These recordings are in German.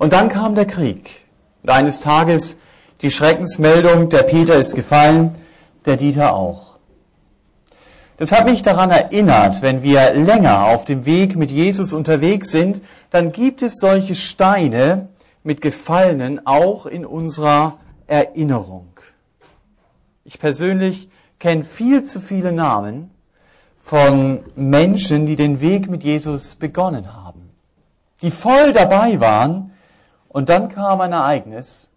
Und dann kam der Krieg. Und eines Tages die Schreckensmeldung, der Peter ist gefallen, der Dieter auch. Das hat mich daran erinnert, wenn wir länger auf dem Weg mit Jesus unterwegs sind, dann gibt es solche Steine mit Gefallenen auch in unserer Erinnerung. Ich persönlich kenne viel zu viele Namen von Menschen, die den Weg mit Jesus begonnen haben, die voll dabei waren und dann kam ein Ereignis,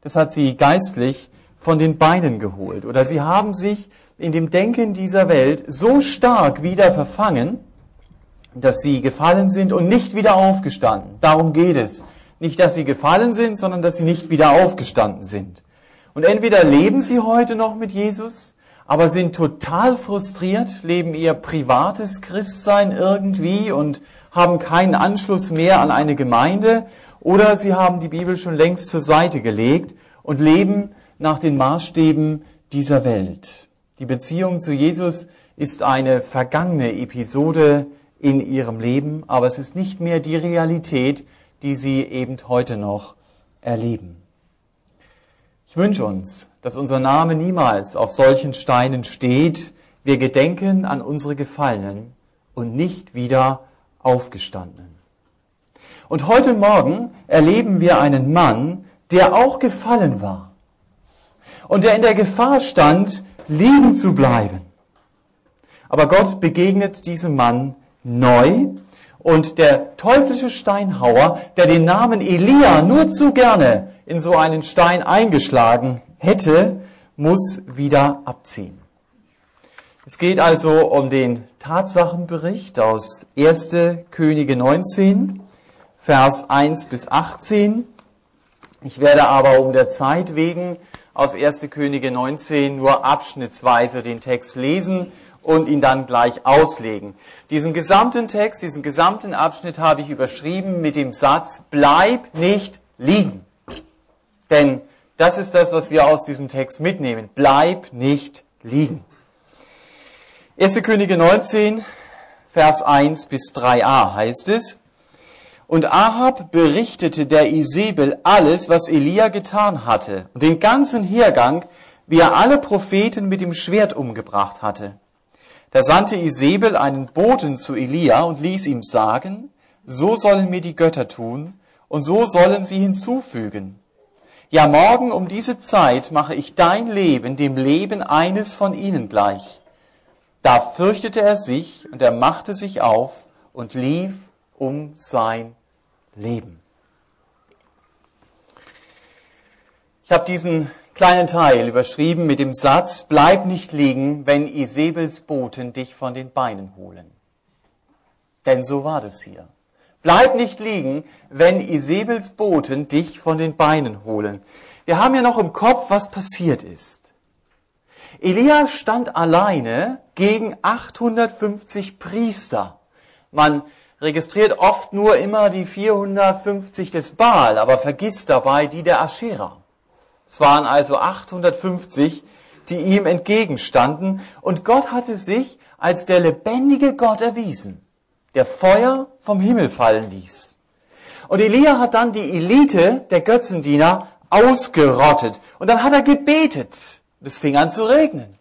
das hat sie geistlich von den Beinen geholt oder sie haben sich in dem Denken dieser Welt so stark wieder verfangen, dass sie gefallen sind und nicht wieder aufgestanden. Darum geht es. Nicht, dass sie gefallen sind, sondern dass sie nicht wieder aufgestanden sind. Und entweder leben sie heute noch mit Jesus, aber sind total frustriert, leben ihr privates Christsein irgendwie und haben keinen Anschluss mehr an eine Gemeinde, oder sie haben die Bibel schon längst zur Seite gelegt und leben nach den Maßstäben dieser Welt. Die Beziehung zu Jesus ist eine vergangene Episode in ihrem Leben, aber es ist nicht mehr die Realität, die sie eben heute noch erleben. Ich wünsche uns, dass unser Name niemals auf solchen Steinen steht. Wir gedenken an unsere Gefallenen und nicht wieder Aufgestandenen. Und heute Morgen erleben wir einen Mann, der auch gefallen war und der in der Gefahr stand, liegen zu bleiben. Aber Gott begegnet diesem Mann neu und der teuflische Steinhauer, der den Namen Elia nur zu gerne in so einen Stein eingeschlagen hätte, muss wieder abziehen. Es geht also um den Tatsachenbericht aus 1. Könige 19, Vers 1 bis 18. Ich werde aber um der Zeit wegen aus 1. Könige 19 nur abschnittsweise den Text lesen und ihn dann gleich auslegen. Diesen gesamten Text, diesen gesamten Abschnitt habe ich überschrieben mit dem Satz, bleib nicht liegen. Denn das ist das, was wir aus diesem Text mitnehmen. Bleib nicht liegen. 1. Könige 19, Vers 1 bis 3a heißt es, und Ahab berichtete der Isabel alles, was Elia getan hatte, und den ganzen Hergang, wie er alle Propheten mit dem Schwert umgebracht hatte. Da sandte Isabel einen Boten zu Elia und ließ ihm sagen, so sollen mir die Götter tun, und so sollen sie hinzufügen. Ja, morgen um diese Zeit mache ich dein Leben dem Leben eines von ihnen gleich. Da fürchtete er sich und er machte sich auf und lief um sein Leben. Ich habe diesen kleinen Teil überschrieben mit dem Satz, bleib nicht liegen, wenn Isabels Boten dich von den Beinen holen. Denn so war das hier. Bleib nicht liegen, wenn Isabels Boten dich von den Beinen holen. Wir haben ja noch im Kopf, was passiert ist. Elia stand alleine gegen 850 Priester. Man registriert oft nur immer die 450 des Baal, aber vergisst dabei die der Aschera. Es waren also 850, die ihm entgegenstanden, und Gott hatte sich als der lebendige Gott erwiesen, der Feuer vom Himmel fallen ließ. Und Elia hat dann die Elite der Götzendiener ausgerottet. Und dann hat er gebetet. Es fing an zu regnen.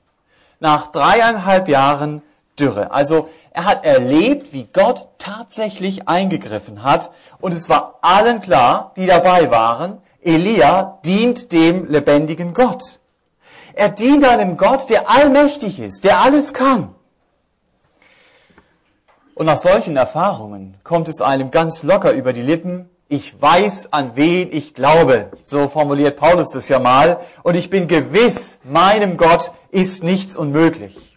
Nach dreieinhalb Jahren Dürre. Also er hat erlebt, wie Gott tatsächlich eingegriffen hat. Und es war allen klar, die dabei waren, Elia dient dem lebendigen Gott. Er dient einem Gott, der allmächtig ist, der alles kann. Und nach solchen Erfahrungen kommt es einem ganz locker über die Lippen, ich weiß, an wen ich glaube. So formuliert Paulus das ja mal. Und ich bin gewiss, meinem Gott ist nichts unmöglich.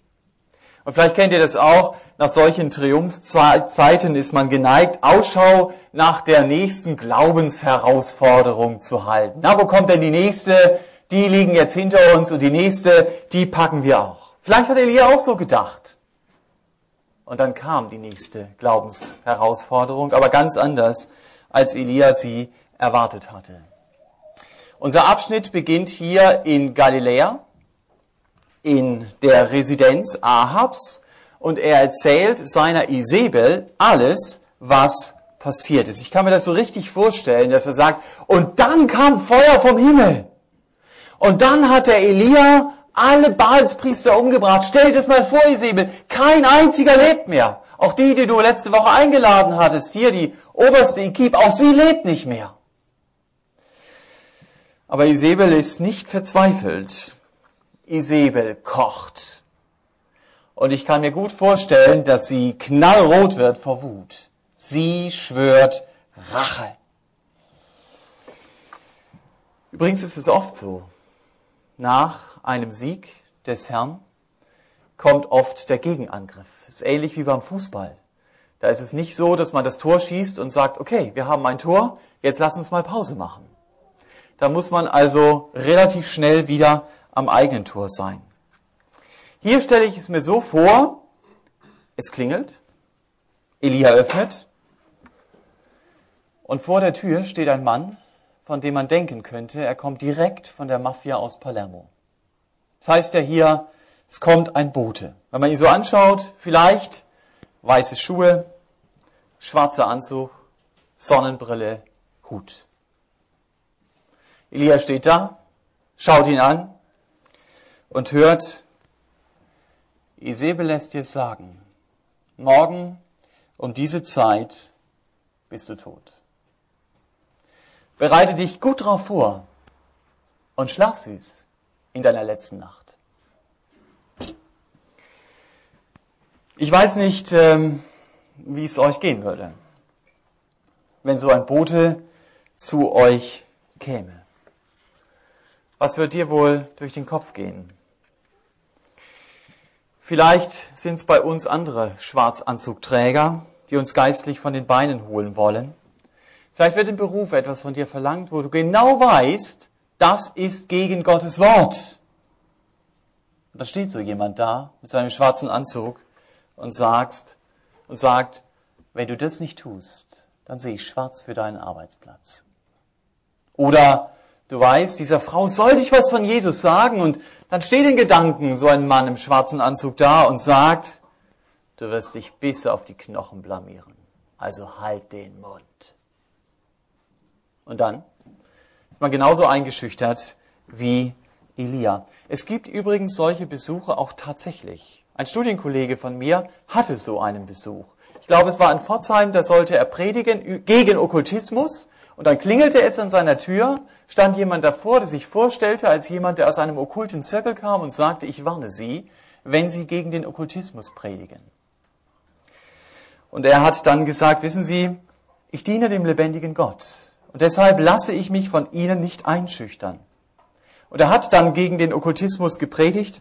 Und vielleicht kennt ihr das auch, nach solchen Triumphzeiten ist man geneigt, Ausschau nach der nächsten Glaubensherausforderung zu halten. Na, wo kommt denn die nächste? Die liegen jetzt hinter uns und die nächste, die packen wir auch. Vielleicht hat Elia auch so gedacht. Und dann kam die nächste Glaubensherausforderung, aber ganz anders, als Elia sie erwartet hatte. Unser Abschnitt beginnt hier in Galiläa in der Residenz Ahabs und er erzählt seiner Isabel alles, was passiert ist. Ich kann mir das so richtig vorstellen, dass er sagt, und dann kam Feuer vom Himmel. Und dann hat der Elia alle Baalspriester umgebracht. Stell dir das mal vor, Isabel. Kein einziger lebt mehr. Auch die, die du letzte Woche eingeladen hattest, hier die oberste Ekip, auch sie lebt nicht mehr. Aber Isabel ist nicht verzweifelt. Isabel kocht. Und ich kann mir gut vorstellen, dass sie knallrot wird vor Wut. Sie schwört Rache. Übrigens ist es oft so. Nach einem Sieg des Herrn kommt oft der Gegenangriff. Ist ähnlich wie beim Fußball. Da ist es nicht so, dass man das Tor schießt und sagt, okay, wir haben ein Tor, jetzt lass uns mal Pause machen. Da muss man also relativ schnell wieder am eigenen Tor sein. Hier stelle ich es mir so vor, es klingelt, Elia öffnet und vor der Tür steht ein Mann, von dem man denken könnte, er kommt direkt von der Mafia aus Palermo. Das heißt ja hier, es kommt ein Bote. Wenn man ihn so anschaut, vielleicht weiße Schuhe, schwarzer Anzug, Sonnenbrille, Hut. Elia steht da, schaut ihn an und hört, Isabel lässt dir sagen, morgen um diese Zeit bist du tot. Bereite dich gut darauf vor und schlaf süß in deiner letzten Nacht. Ich weiß nicht, ähm, wie es euch gehen würde, wenn so ein Bote zu euch käme. Was wird dir wohl durch den Kopf gehen? Vielleicht sind es bei uns andere Schwarzanzugträger, die uns geistlich von den Beinen holen wollen. Vielleicht wird im Beruf etwas von dir verlangt, wo du genau weißt, das ist gegen Gottes Wort. Und da steht so jemand da mit seinem schwarzen Anzug und sagst und sagt, wenn du das nicht tust, dann sehe ich schwarz für deinen Arbeitsplatz. Oder du weißt, dieser Frau sollte ich was von Jesus sagen und dann steht in Gedanken so ein Mann im schwarzen Anzug da und sagt, du wirst dich bis auf die Knochen blamieren. Also halt den Mund. Und dann ist man genauso eingeschüchtert wie Elia. Es gibt übrigens solche Besuche auch tatsächlich. Ein Studienkollege von mir hatte so einen Besuch. Ich glaube, es war in Pforzheim, da sollte er predigen gegen Okkultismus. Und dann klingelte es an seiner Tür, stand jemand davor, der sich vorstellte als jemand, der aus einem okkulten Zirkel kam und sagte, ich warne Sie, wenn Sie gegen den Okkultismus predigen. Und er hat dann gesagt, wissen Sie, ich diene dem lebendigen Gott. Und deshalb lasse ich mich von Ihnen nicht einschüchtern. Und er hat dann gegen den Okkultismus gepredigt.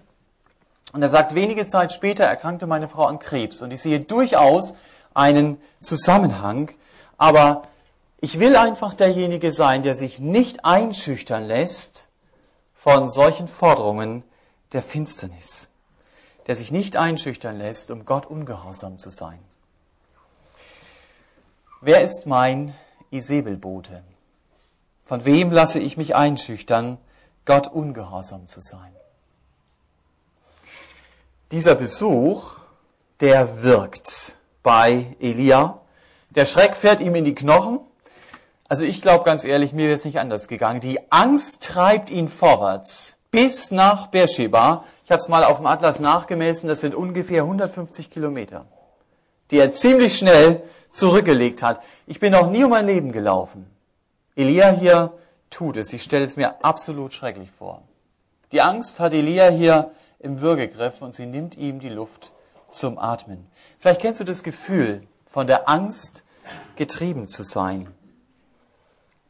Und er sagt, wenige Zeit später erkrankte meine Frau an Krebs. Und ich sehe durchaus einen Zusammenhang. Aber ich will einfach derjenige sein, der sich nicht einschüchtern lässt von solchen Forderungen der Finsternis. Der sich nicht einschüchtern lässt, um Gott ungehorsam zu sein. Wer ist mein Isabelbote? Von wem lasse ich mich einschüchtern, Gott ungehorsam zu sein? Dieser Besuch, der wirkt bei Elia. Der Schreck fährt ihm in die Knochen also ich glaube ganz ehrlich, mir wäre es nicht anders gegangen. Die Angst treibt ihn vorwärts bis nach Beersheba. Ich habe es mal auf dem Atlas nachgemessen, das sind ungefähr 150 Kilometer, die er ziemlich schnell zurückgelegt hat. Ich bin noch nie um mein Leben gelaufen. Elia hier tut es. Ich stelle es mir absolut schrecklich vor. Die Angst hat Elia hier im Würgegriff und sie nimmt ihm die Luft zum Atmen. Vielleicht kennst du das Gefühl, von der Angst getrieben zu sein.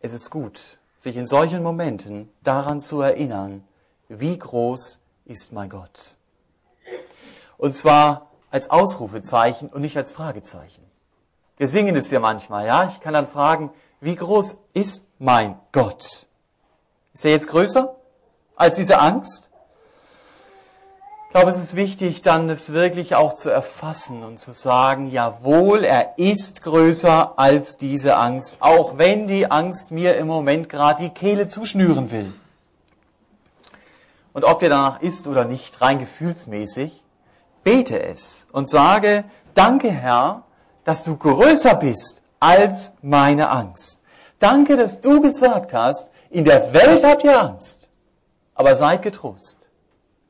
Es ist gut, sich in solchen Momenten daran zu erinnern, wie groß ist mein Gott. Und zwar als Ausrufezeichen und nicht als Fragezeichen. Wir singen es ja manchmal, ja? Ich kann dann fragen, wie groß ist mein Gott? Ist er jetzt größer als diese Angst? Glaube, es ist wichtig, dann es wirklich auch zu erfassen und zu sagen, jawohl, er ist größer als diese Angst, auch wenn die Angst mir im Moment gerade die Kehle zuschnüren will. Und ob dir danach ist oder nicht, rein gefühlsmäßig, bete es und sage, danke Herr, dass du größer bist als meine Angst. Danke, dass du gesagt hast, in der Welt habt ihr Angst, aber seid getrost.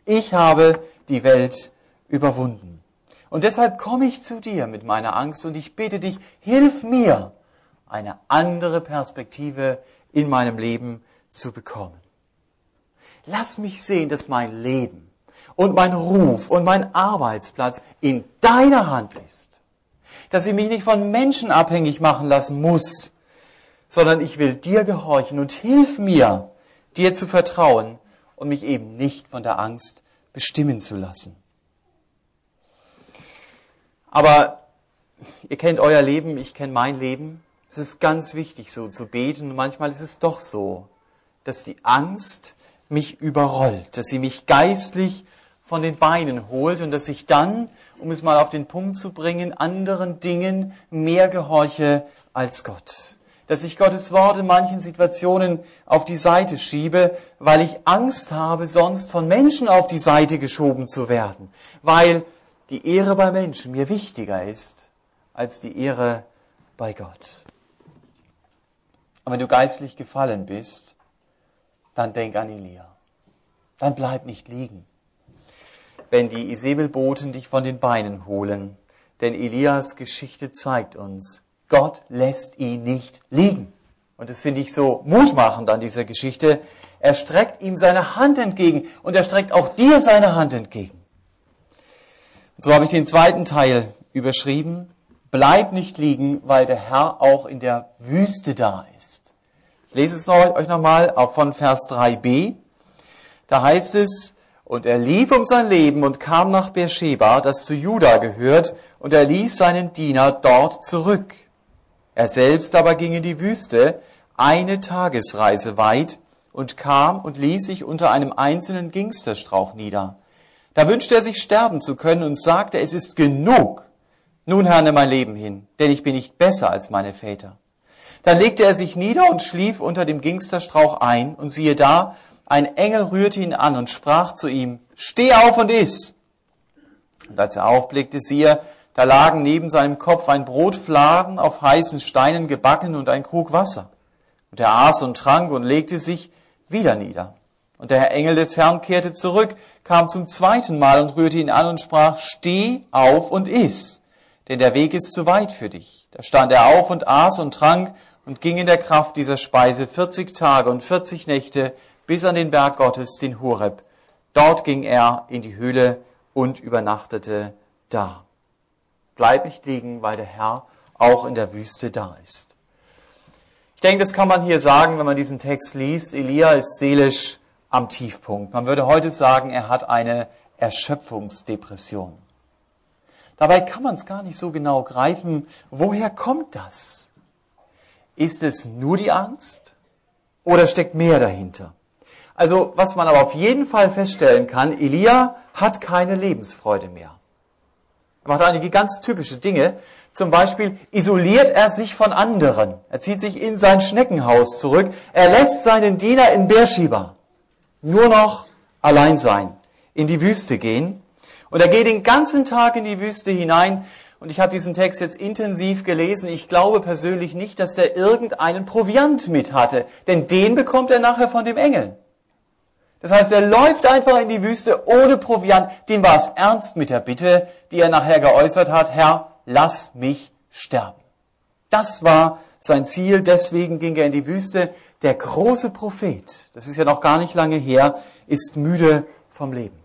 Ich habe die Welt überwunden. Und deshalb komme ich zu dir mit meiner Angst und ich bitte dich, hilf mir, eine andere Perspektive in meinem Leben zu bekommen. Lass mich sehen, dass mein Leben und mein Ruf und mein Arbeitsplatz in deiner Hand ist. Dass ich mich nicht von Menschen abhängig machen lassen muss, sondern ich will dir gehorchen und hilf mir, dir zu vertrauen und mich eben nicht von der Angst bestimmen zu lassen. Aber ihr kennt euer Leben, ich kenne mein Leben. Es ist ganz wichtig, so zu beten. Und manchmal ist es doch so, dass die Angst mich überrollt, dass sie mich geistlich von den Beinen holt und dass ich dann, um es mal auf den Punkt zu bringen, anderen Dingen mehr gehorche als Gott. Dass ich Gottes Wort in manchen Situationen auf die Seite schiebe, weil ich Angst habe, sonst von Menschen auf die Seite geschoben zu werden. Weil die Ehre bei Menschen mir wichtiger ist als die Ehre bei Gott. Und wenn du geistlich gefallen bist, dann denk an Elia. Dann bleib nicht liegen. Wenn die Isabelboten dich von den Beinen holen, denn Elias Geschichte zeigt uns, Gott lässt ihn nicht liegen. Und das finde ich so mutmachend an dieser Geschichte. Er streckt ihm seine Hand entgegen und er streckt auch dir seine Hand entgegen. So habe ich den zweiten Teil überschrieben. Bleib nicht liegen, weil der Herr auch in der Wüste da ist. Ich lese es euch nochmal von Vers 3b. Da heißt es, und er lief um sein Leben und kam nach Beersheba, das zu Juda gehört, und er ließ seinen Diener dort zurück. Er selbst aber ging in die Wüste, eine Tagesreise weit, und kam und ließ sich unter einem einzelnen Gingsterstrauch nieder. Da wünschte er sich sterben zu können und sagte, es ist genug. Nun, Herr, nimm mein Leben hin, denn ich bin nicht besser als meine Väter. Dann legte er sich nieder und schlief unter dem Gingsterstrauch ein, und siehe da, ein Engel rührte ihn an und sprach zu ihm, Steh auf und iss. Und als er aufblickte, siehe, da lagen neben seinem Kopf ein Brotfladen auf heißen Steinen gebacken und ein Krug Wasser. Und er aß und trank und legte sich wieder nieder. Und der Engel des Herrn kehrte zurück, kam zum zweiten Mal und rührte ihn an und sprach, Steh auf und iss, denn der Weg ist zu weit für dich. Da stand er auf und aß und trank und ging in der Kraft dieser Speise vierzig Tage und vierzig Nächte bis an den Berg Gottes, den Horeb. Dort ging er in die Höhle und übernachtete da. Bleib nicht liegen, weil der Herr auch in der Wüste da ist. Ich denke, das kann man hier sagen, wenn man diesen Text liest. Elia ist seelisch am Tiefpunkt. Man würde heute sagen, er hat eine Erschöpfungsdepression. Dabei kann man es gar nicht so genau greifen. Woher kommt das? Ist es nur die Angst oder steckt mehr dahinter? Also, was man aber auf jeden Fall feststellen kann, Elia hat keine Lebensfreude mehr. Er macht einige ganz typische Dinge. Zum Beispiel isoliert er sich von anderen. Er zieht sich in sein Schneckenhaus zurück. Er lässt seinen Diener in Beersheba nur noch allein sein, in die Wüste gehen. Und er geht den ganzen Tag in die Wüste hinein. Und ich habe diesen Text jetzt intensiv gelesen. Ich glaube persönlich nicht, dass der irgendeinen Proviant mit hatte, denn den bekommt er nachher von dem Engel. Das heißt, er läuft einfach in die Wüste ohne Proviant. Dem war es ernst mit der Bitte, die er nachher geäußert hat, Herr, lass mich sterben. Das war sein Ziel, deswegen ging er in die Wüste. Der große Prophet, das ist ja noch gar nicht lange her, ist müde vom Leben.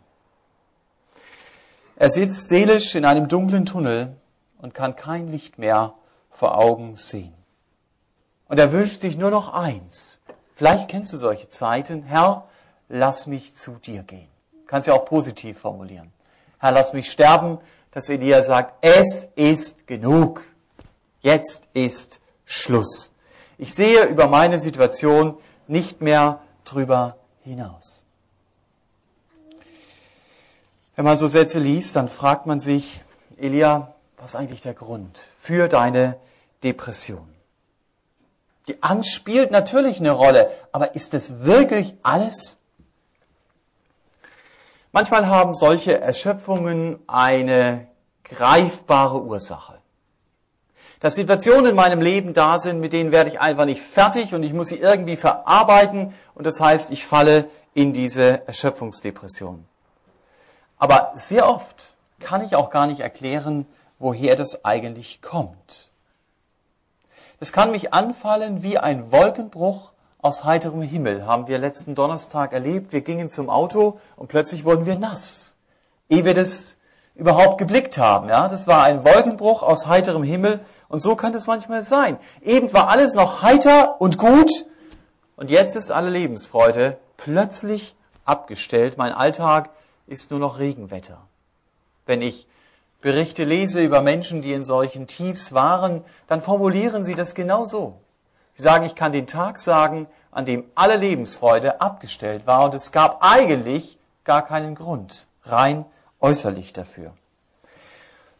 Er sitzt seelisch in einem dunklen Tunnel und kann kein Licht mehr vor Augen sehen. Und er wünscht sich nur noch eins. Vielleicht kennst du solche Zeiten. Herr, lass mich zu dir gehen. Kannst ja auch positiv formulieren. Herr, lass mich sterben, dass Elia sagt, es ist genug. Jetzt ist Schluss. Ich sehe über meine Situation nicht mehr drüber hinaus. Wenn man so Sätze liest, dann fragt man sich, Elia, was ist eigentlich der Grund für deine Depression? Die Angst spielt natürlich eine Rolle, aber ist es wirklich alles? Manchmal haben solche Erschöpfungen eine greifbare Ursache. Dass Situationen in meinem Leben da sind, mit denen werde ich einfach nicht fertig und ich muss sie irgendwie verarbeiten und das heißt, ich falle in diese Erschöpfungsdepression. Aber sehr oft kann ich auch gar nicht erklären, woher das eigentlich kommt. Es kann mich anfallen wie ein Wolkenbruch aus heiterem Himmel, haben wir letzten Donnerstag erlebt. Wir gingen zum Auto und plötzlich wurden wir nass, ehe wir das überhaupt geblickt haben. Ja, das war ein Wolkenbruch aus heiterem Himmel und so kann es manchmal sein. Eben war alles noch heiter und gut und jetzt ist alle Lebensfreude plötzlich abgestellt. Mein Alltag ist nur noch Regenwetter. Wenn ich Berichte lese über Menschen, die in solchen Tiefs waren, dann formulieren sie das genau so. Sie sagen, ich kann den Tag sagen, an dem alle Lebensfreude abgestellt war und es gab eigentlich gar keinen Grund, rein äußerlich dafür.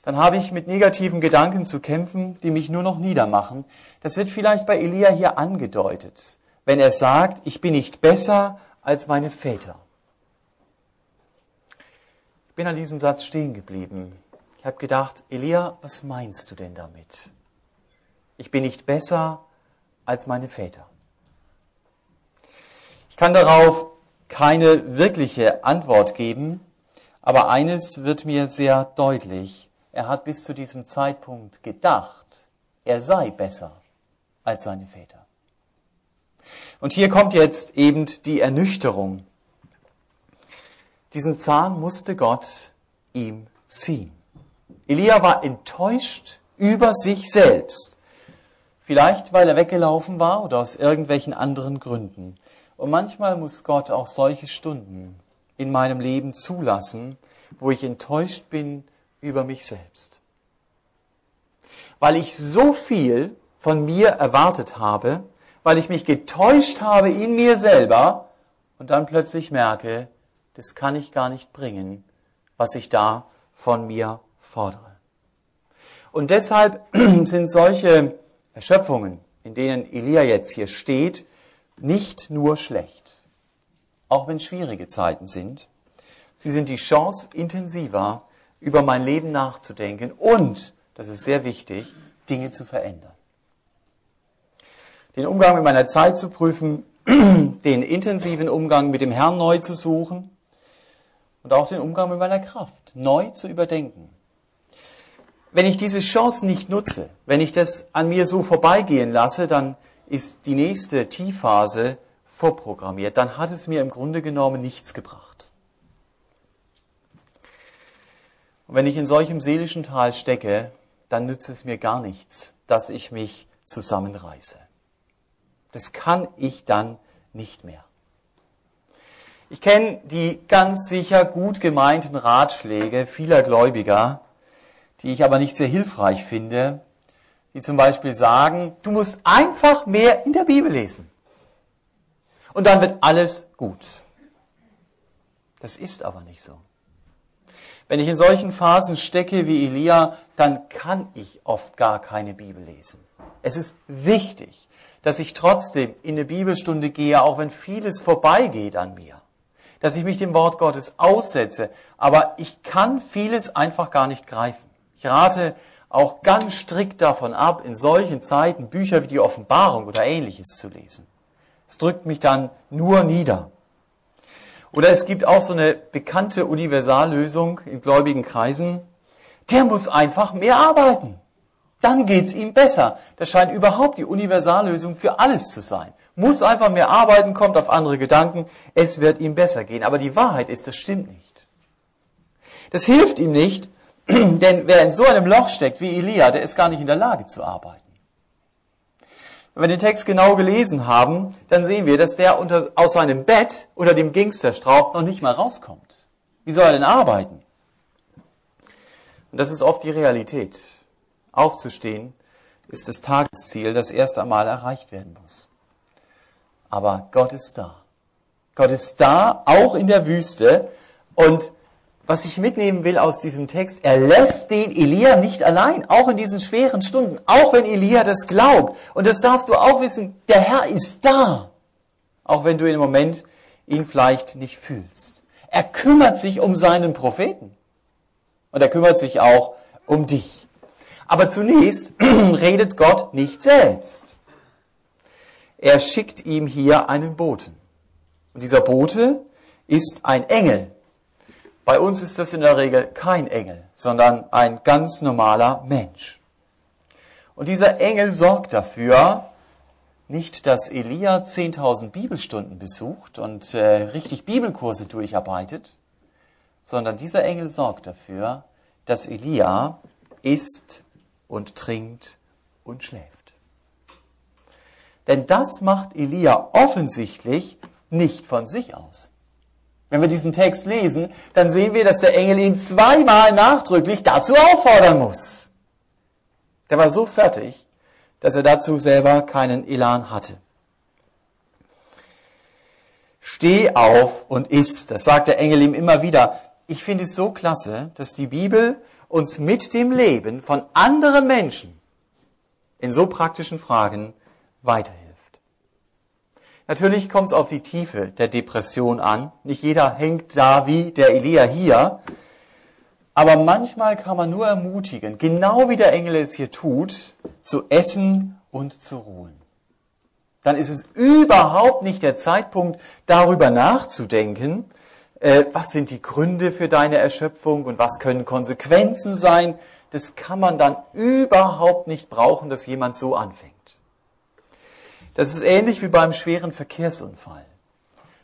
Dann habe ich mit negativen Gedanken zu kämpfen, die mich nur noch niedermachen. Das wird vielleicht bei Elia hier angedeutet, wenn er sagt, ich bin nicht besser als meine Väter. Ich bin an diesem Satz stehen geblieben. Ich habe gedacht, Elia, was meinst du denn damit? Ich bin nicht besser als meine Väter. Ich kann darauf keine wirkliche Antwort geben, aber eines wird mir sehr deutlich. Er hat bis zu diesem Zeitpunkt gedacht, er sei besser als seine Väter. Und hier kommt jetzt eben die Ernüchterung. Diesen Zahn musste Gott ihm ziehen. Elia war enttäuscht über sich selbst. Vielleicht, weil er weggelaufen war oder aus irgendwelchen anderen Gründen. Und manchmal muss Gott auch solche Stunden in meinem Leben zulassen, wo ich enttäuscht bin über mich selbst. Weil ich so viel von mir erwartet habe, weil ich mich getäuscht habe in mir selber und dann plötzlich merke, das kann ich gar nicht bringen, was ich da von mir fordere. Und deshalb sind solche Erschöpfungen, in denen Elia jetzt hier steht, nicht nur schlecht, auch wenn schwierige Zeiten sind. Sie sind die Chance, intensiver über mein Leben nachzudenken und, das ist sehr wichtig, Dinge zu verändern den Umgang mit meiner Zeit zu prüfen, den intensiven Umgang mit dem Herrn neu zu suchen und auch den Umgang mit meiner Kraft neu zu überdenken. Wenn ich diese Chance nicht nutze, wenn ich das an mir so vorbeigehen lasse, dann ist die nächste Tiefphase vorprogrammiert. Dann hat es mir im Grunde genommen nichts gebracht. Und wenn ich in solchem seelischen Tal stecke, dann nützt es mir gar nichts, dass ich mich zusammenreiße. Das kann ich dann nicht mehr. Ich kenne die ganz sicher gut gemeinten Ratschläge vieler Gläubiger, die ich aber nicht sehr hilfreich finde, die zum Beispiel sagen, du musst einfach mehr in der Bibel lesen. Und dann wird alles gut. Das ist aber nicht so. Wenn ich in solchen Phasen stecke wie Elia, dann kann ich oft gar keine Bibel lesen. Es ist wichtig, dass ich trotzdem in eine Bibelstunde gehe, auch wenn vieles vorbeigeht an mir. Dass ich mich dem Wort Gottes aussetze. Aber ich kann vieles einfach gar nicht greifen. Ich rate auch ganz strikt davon ab, in solchen Zeiten Bücher wie die Offenbarung oder ähnliches zu lesen. Es drückt mich dann nur nieder. Oder es gibt auch so eine bekannte Universallösung in gläubigen Kreisen. Der muss einfach mehr arbeiten. Dann geht's ihm besser. Das scheint überhaupt die Universallösung für alles zu sein. Muss einfach mehr arbeiten, kommt auf andere Gedanken, es wird ihm besser gehen. Aber die Wahrheit ist, das stimmt nicht. Das hilft ihm nicht, denn wer in so einem Loch steckt wie Elia, der ist gar nicht in der Lage zu arbeiten. Wenn wir den Text genau gelesen haben, dann sehen wir, dass der unter, aus seinem Bett unter dem Gingsterstrauch noch nicht mal rauskommt. Wie soll er denn arbeiten? Und das ist oft die Realität. Aufzustehen ist das Tagesziel, das erst einmal erreicht werden muss. Aber Gott ist da. Gott ist da, auch in der Wüste. Und was ich mitnehmen will aus diesem Text, er lässt den Elia nicht allein, auch in diesen schweren Stunden, auch wenn Elia das glaubt. Und das darfst du auch wissen, der Herr ist da, auch wenn du im Moment ihn vielleicht nicht fühlst. Er kümmert sich um seinen Propheten und er kümmert sich auch um dich. Aber zunächst redet Gott nicht selbst. Er schickt ihm hier einen Boten. Und dieser Bote ist ein Engel. Bei uns ist das in der Regel kein Engel, sondern ein ganz normaler Mensch. Und dieser Engel sorgt dafür, nicht, dass Elia 10.000 Bibelstunden besucht und äh, richtig Bibelkurse durcharbeitet, sondern dieser Engel sorgt dafür, dass Elia isst und trinkt und schläft. Denn das macht Elia offensichtlich nicht von sich aus. Wenn wir diesen Text lesen, dann sehen wir, dass der Engel ihn zweimal nachdrücklich dazu auffordern muss. Der war so fertig, dass er dazu selber keinen Elan hatte. Steh auf und iss. Das sagt der Engel ihm immer wieder. Ich finde es so klasse, dass die Bibel uns mit dem Leben von anderen Menschen in so praktischen Fragen weiterhilft. Natürlich kommt es auf die Tiefe der Depression an. Nicht jeder hängt da wie der Elia hier. Aber manchmal kann man nur ermutigen, genau wie der Engel es hier tut, zu essen und zu ruhen. Dann ist es überhaupt nicht der Zeitpunkt, darüber nachzudenken, äh, was sind die Gründe für deine Erschöpfung und was können Konsequenzen sein. Das kann man dann überhaupt nicht brauchen, dass jemand so anfängt. Das ist ähnlich wie beim schweren Verkehrsunfall.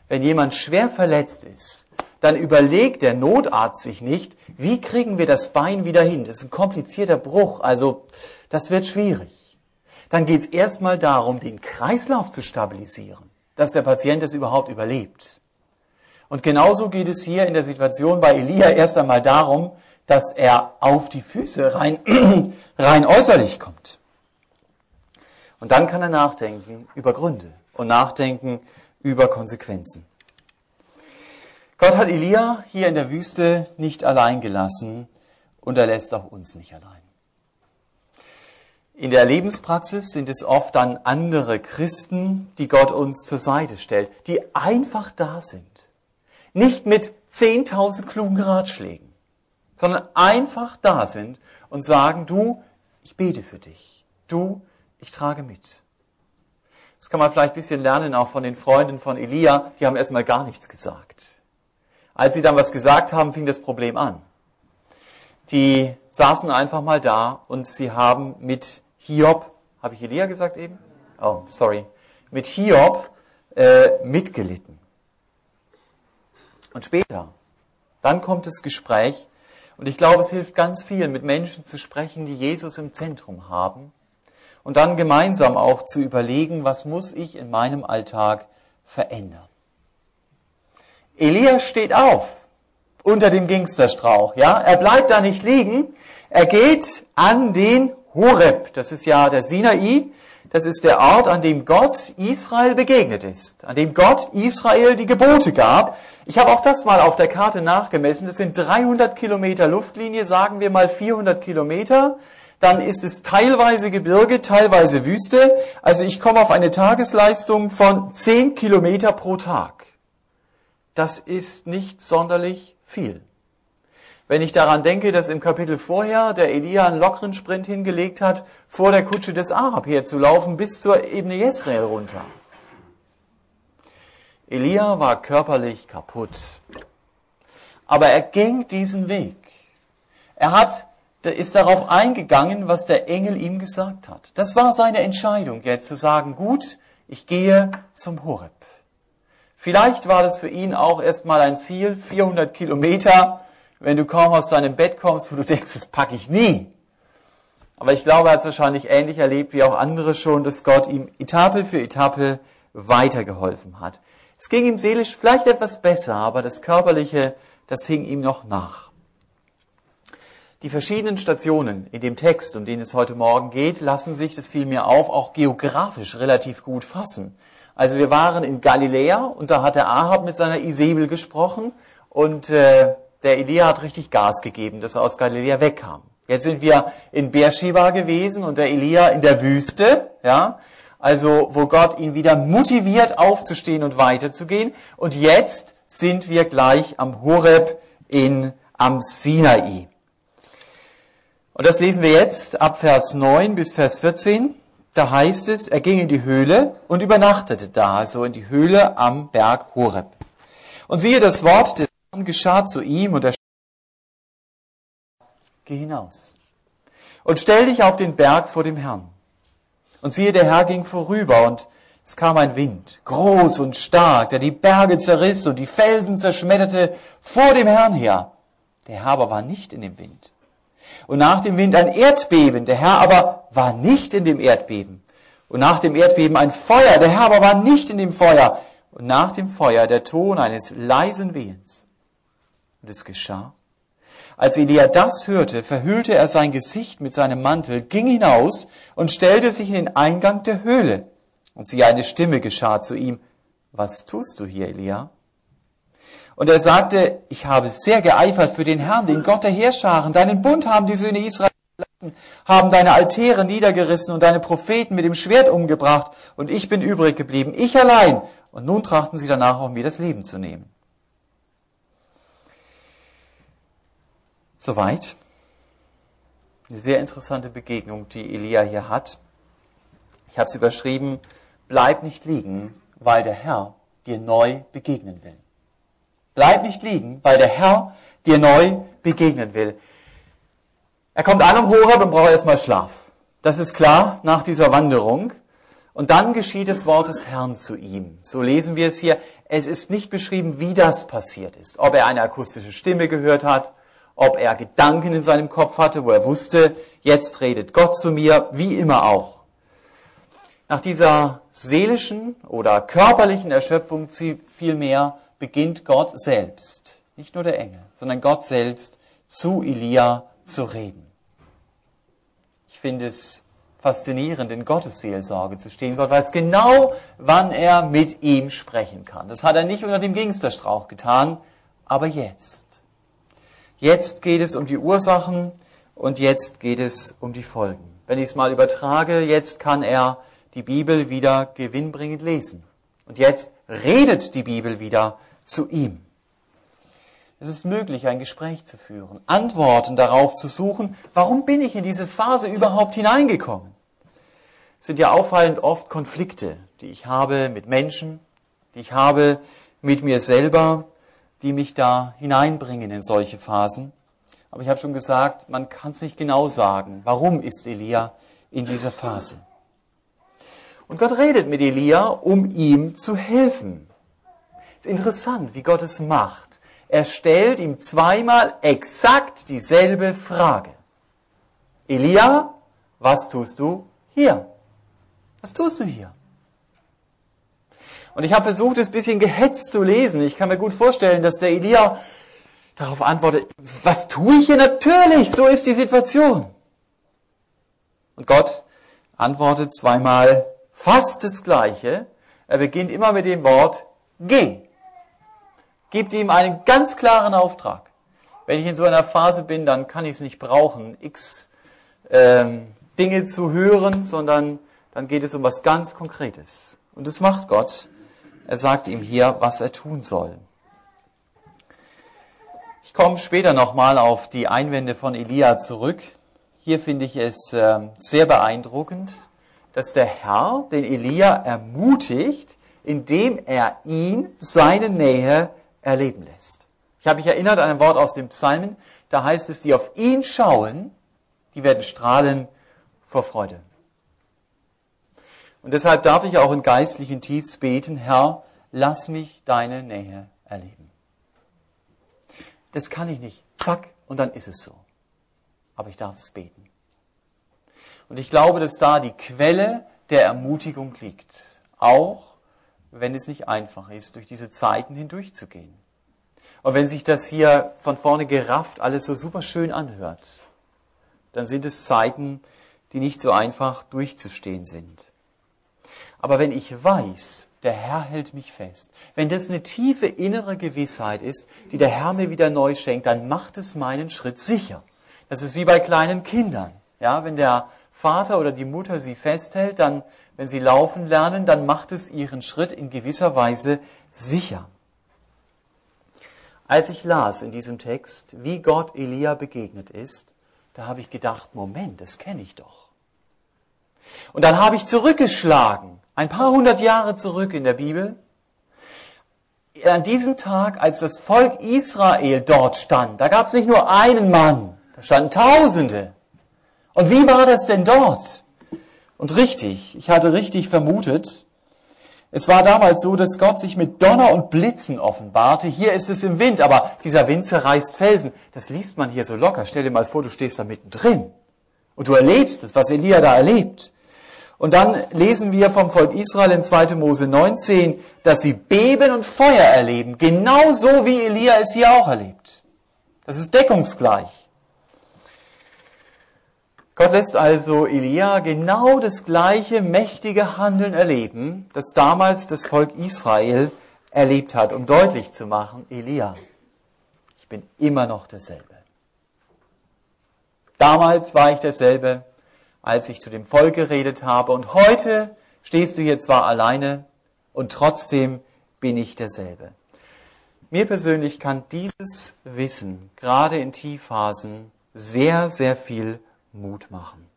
Wenn jemand schwer verletzt ist, dann überlegt der Notarzt sich nicht, wie kriegen wir das Bein wieder hin. Das ist ein komplizierter Bruch, also das wird schwierig. Dann geht es erstmal darum, den Kreislauf zu stabilisieren, dass der Patient es überhaupt überlebt. Und genauso geht es hier in der Situation bei Elia erst einmal darum, dass er auf die Füße rein, rein äußerlich kommt. Und dann kann er nachdenken über Gründe und nachdenken über Konsequenzen. Gott hat Elia hier in der Wüste nicht allein gelassen und er lässt auch uns nicht allein. In der Lebenspraxis sind es oft dann andere Christen, die Gott uns zur Seite stellt, die einfach da sind. Nicht mit 10.000 klugen Ratschlägen, sondern einfach da sind und sagen, du, ich bete für dich. Du, ich trage mit. Das kann man vielleicht ein bisschen lernen auch von den Freunden von Elia, die haben erstmal gar nichts gesagt. Als sie dann was gesagt haben, fing das Problem an. Die saßen einfach mal da und sie haben mit Hiob, habe ich Elia gesagt eben? Oh, sorry. Mit Hiob äh, mitgelitten. Und später, dann kommt das Gespräch. Und ich glaube, es hilft ganz viel, mit Menschen zu sprechen, die Jesus im Zentrum haben und dann gemeinsam auch zu überlegen, was muss ich in meinem Alltag verändern. Elia steht auf unter dem Gingsterstrauch, ja? Er bleibt da nicht liegen. Er geht an den Horeb. Das ist ja der Sinai. Das ist der Ort, an dem Gott Israel begegnet ist, an dem Gott Israel die Gebote gab. Ich habe auch das mal auf der Karte nachgemessen. Das sind 300 Kilometer Luftlinie, sagen wir mal 400 Kilometer dann ist es teilweise Gebirge, teilweise Wüste. Also ich komme auf eine Tagesleistung von 10 Kilometer pro Tag. Das ist nicht sonderlich viel. Wenn ich daran denke, dass im Kapitel vorher der Elia einen lockeren Sprint hingelegt hat, vor der Kutsche des Ahab herzulaufen bis zur Ebene Jezreel runter. Elia war körperlich kaputt. Aber er ging diesen Weg. Er hat der ist darauf eingegangen, was der Engel ihm gesagt hat. Das war seine Entscheidung, jetzt zu sagen, gut, ich gehe zum Horeb. Vielleicht war das für ihn auch erstmal ein Ziel, 400 Kilometer, wenn du kaum aus deinem Bett kommst, wo du denkst, das packe ich nie. Aber ich glaube, er hat es wahrscheinlich ähnlich erlebt wie auch andere schon, dass Gott ihm Etappe für Etappe weitergeholfen hat. Es ging ihm seelisch vielleicht etwas besser, aber das Körperliche, das hing ihm noch nach. Die verschiedenen Stationen in dem Text, um den es heute Morgen geht, lassen sich, das fiel mir auf, auch geografisch relativ gut fassen. Also wir waren in Galiläa und da hat der Ahab mit seiner Isabel gesprochen und äh, der Elia hat richtig Gas gegeben, dass er aus Galiläa wegkam. Jetzt sind wir in Beersheba gewesen und der Elia in der Wüste, ja, also wo Gott ihn wieder motiviert aufzustehen und weiterzugehen. Und jetzt sind wir gleich am Horeb in am Sinai. Und das lesen wir jetzt ab Vers 9 bis Vers 14. Da heißt es, er ging in die Höhle und übernachtete da, so in die Höhle am Berg Horeb. Und siehe, das Wort des Herrn geschah zu ihm und er Geh hinaus und stell dich auf den Berg vor dem Herrn. Und siehe, der Herr ging vorüber und es kam ein Wind, groß und stark, der die Berge zerriss und die Felsen zerschmetterte vor dem Herrn her. Der Herr aber war nicht in dem Wind. Und nach dem Wind ein Erdbeben, der Herr aber war nicht in dem Erdbeben. Und nach dem Erdbeben ein Feuer, der Herr aber war nicht in dem Feuer. Und nach dem Feuer der Ton eines leisen Wehens. Und es geschah, als Elia das hörte, verhüllte er sein Gesicht mit seinem Mantel, ging hinaus und stellte sich in den Eingang der Höhle. Und siehe, eine Stimme geschah zu ihm, was tust du hier, Elia? Und er sagte, ich habe sehr geeifert für den Herrn, den Gott der Heerscharen. Deinen Bund haben die Söhne Israel verlassen, haben deine Altäre niedergerissen und deine Propheten mit dem Schwert umgebracht. Und ich bin übrig geblieben, ich allein. Und nun trachten sie danach, auch mir das Leben zu nehmen. Soweit. Eine sehr interessante Begegnung, die Elia hier hat. Ich habe es überschrieben, bleib nicht liegen, weil der Herr dir neu begegnen will. Bleib nicht liegen, weil der Herr dir neu begegnen will. Er kommt an um Horeb und braucht erstmal Schlaf. Das ist klar nach dieser Wanderung. Und dann geschieht das Wort des Herrn zu ihm. So lesen wir es hier. Es ist nicht beschrieben, wie das passiert ist. Ob er eine akustische Stimme gehört hat, ob er Gedanken in seinem Kopf hatte, wo er wusste, jetzt redet Gott zu mir, wie immer auch. Nach dieser seelischen oder körperlichen Erschöpfung vielmehr beginnt Gott selbst, nicht nur der Engel, sondern Gott selbst zu Elia zu reden. Ich finde es faszinierend, in Gottes Seelsorge zu stehen. Gott weiß genau, wann er mit ihm sprechen kann. Das hat er nicht unter dem Gingsterstrauch getan, aber jetzt. Jetzt geht es um die Ursachen und jetzt geht es um die Folgen. Wenn ich es mal übertrage, jetzt kann er die Bibel wieder gewinnbringend lesen. Und jetzt redet die Bibel wieder zu ihm. Es ist möglich, ein Gespräch zu führen, Antworten darauf zu suchen, warum bin ich in diese Phase überhaupt hineingekommen? Es sind ja auffallend oft Konflikte, die ich habe mit Menschen, die ich habe mit mir selber, die mich da hineinbringen in solche Phasen. Aber ich habe schon gesagt, man kann es nicht genau sagen. Warum ist Elia in dieser Phase? Und Gott redet mit Elia, um ihm zu helfen. Es ist interessant, wie Gott es macht. Er stellt ihm zweimal exakt dieselbe Frage. Elia, was tust du hier? Was tust du hier? Und ich habe versucht, es ein bisschen gehetzt zu lesen. Ich kann mir gut vorstellen, dass der Elia darauf antwortet, was tue ich hier? Natürlich, so ist die Situation. Und Gott antwortet zweimal fast das Gleiche. Er beginnt immer mit dem Wort geh. Gibt ihm einen ganz klaren Auftrag. Wenn ich in so einer Phase bin, dann kann ich es nicht brauchen, x ähm, Dinge zu hören, sondern dann geht es um was ganz Konkretes. Und das macht Gott. Er sagt ihm hier, was er tun soll. Ich komme später nochmal auf die Einwände von Elia zurück. Hier finde ich es ähm, sehr beeindruckend, dass der Herr den Elia ermutigt, indem er ihn seine Nähe erleben lässt. Ich habe mich erinnert an ein Wort aus dem Psalmen, da heißt es, die auf ihn schauen, die werden strahlen vor Freude. Und deshalb darf ich auch in geistlichen Tiefs beten, Herr, lass mich deine Nähe erleben. Das kann ich nicht. Zack, und dann ist es so. Aber ich darf es beten. Und ich glaube, dass da die Quelle der Ermutigung liegt. Auch wenn es nicht einfach ist, durch diese Zeiten hindurchzugehen. Und wenn sich das hier von vorne gerafft alles so super schön anhört, dann sind es Zeiten, die nicht so einfach durchzustehen sind. Aber wenn ich weiß, der Herr hält mich fest, wenn das eine tiefe innere Gewissheit ist, die der Herr mir wieder neu schenkt, dann macht es meinen Schritt sicher. Das ist wie bei kleinen Kindern. Ja, wenn der Vater oder die Mutter sie festhält, dann, wenn sie laufen lernen, dann macht es ihren Schritt in gewisser Weise sicher. Als ich las in diesem Text, wie Gott Elia begegnet ist, Da habe ich gedacht, Moment, das kenne ich doch. Und dann habe ich zurückgeschlagen, ein paar hundert Jahre zurück in der Bibel, an diesem Tag, als das Volk Israel dort stand, da gab es nicht nur einen Mann, da standen Tausende. Und wie war das denn dort? Und richtig, ich hatte richtig vermutet, es war damals so, dass Gott sich mit Donner und Blitzen offenbarte. Hier ist es im Wind, aber dieser Wind zerreißt Felsen. Das liest man hier so locker. Stell dir mal vor, du stehst da mittendrin. Und du erlebst es, was Elia da erlebt. Und dann lesen wir vom Volk Israel in 2. Mose 19, dass sie Beben und Feuer erleben. Genauso wie Elia es hier auch erlebt. Das ist deckungsgleich. Gott lässt also Elia genau das gleiche mächtige Handeln erleben, das damals das Volk Israel erlebt hat, um deutlich zu machen, Elia, ich bin immer noch derselbe. Damals war ich derselbe, als ich zu dem Volk geredet habe, und heute stehst du hier zwar alleine, und trotzdem bin ich derselbe. Mir persönlich kann dieses Wissen gerade in Tiefphasen sehr, sehr viel Mut machen.